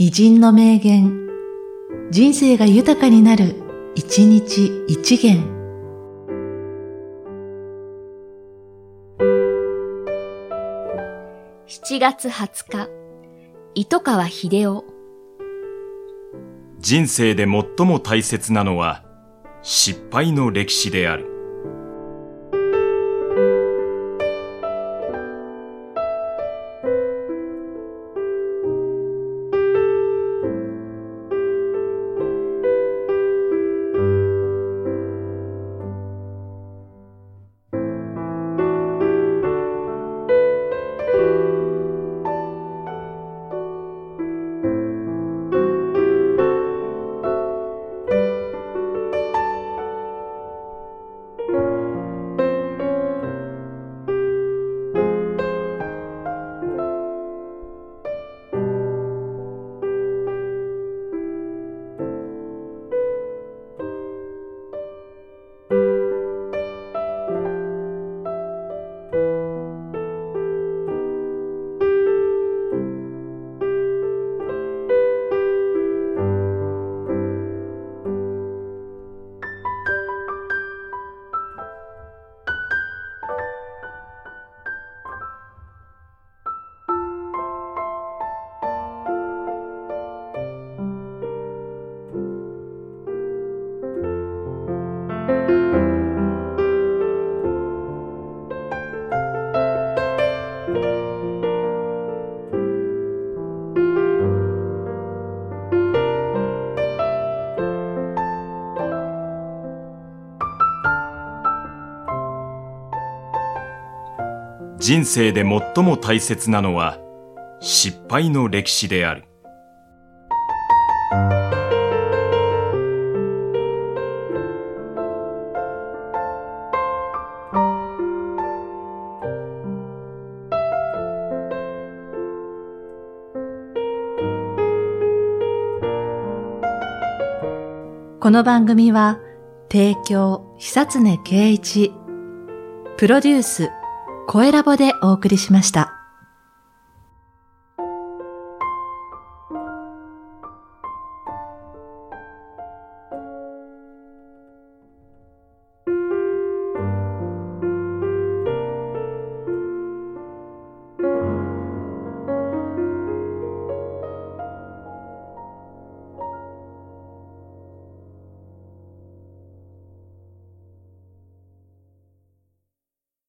偉人の名言、人生が豊かになる、一日一元。7月20日、糸川秀夫。人生で最も大切なのは失敗の歴史である。人生で最も大切なのは失敗の歴史である。この番組は、提供、久常圭一、プロデュース、声ラボでお送りしました。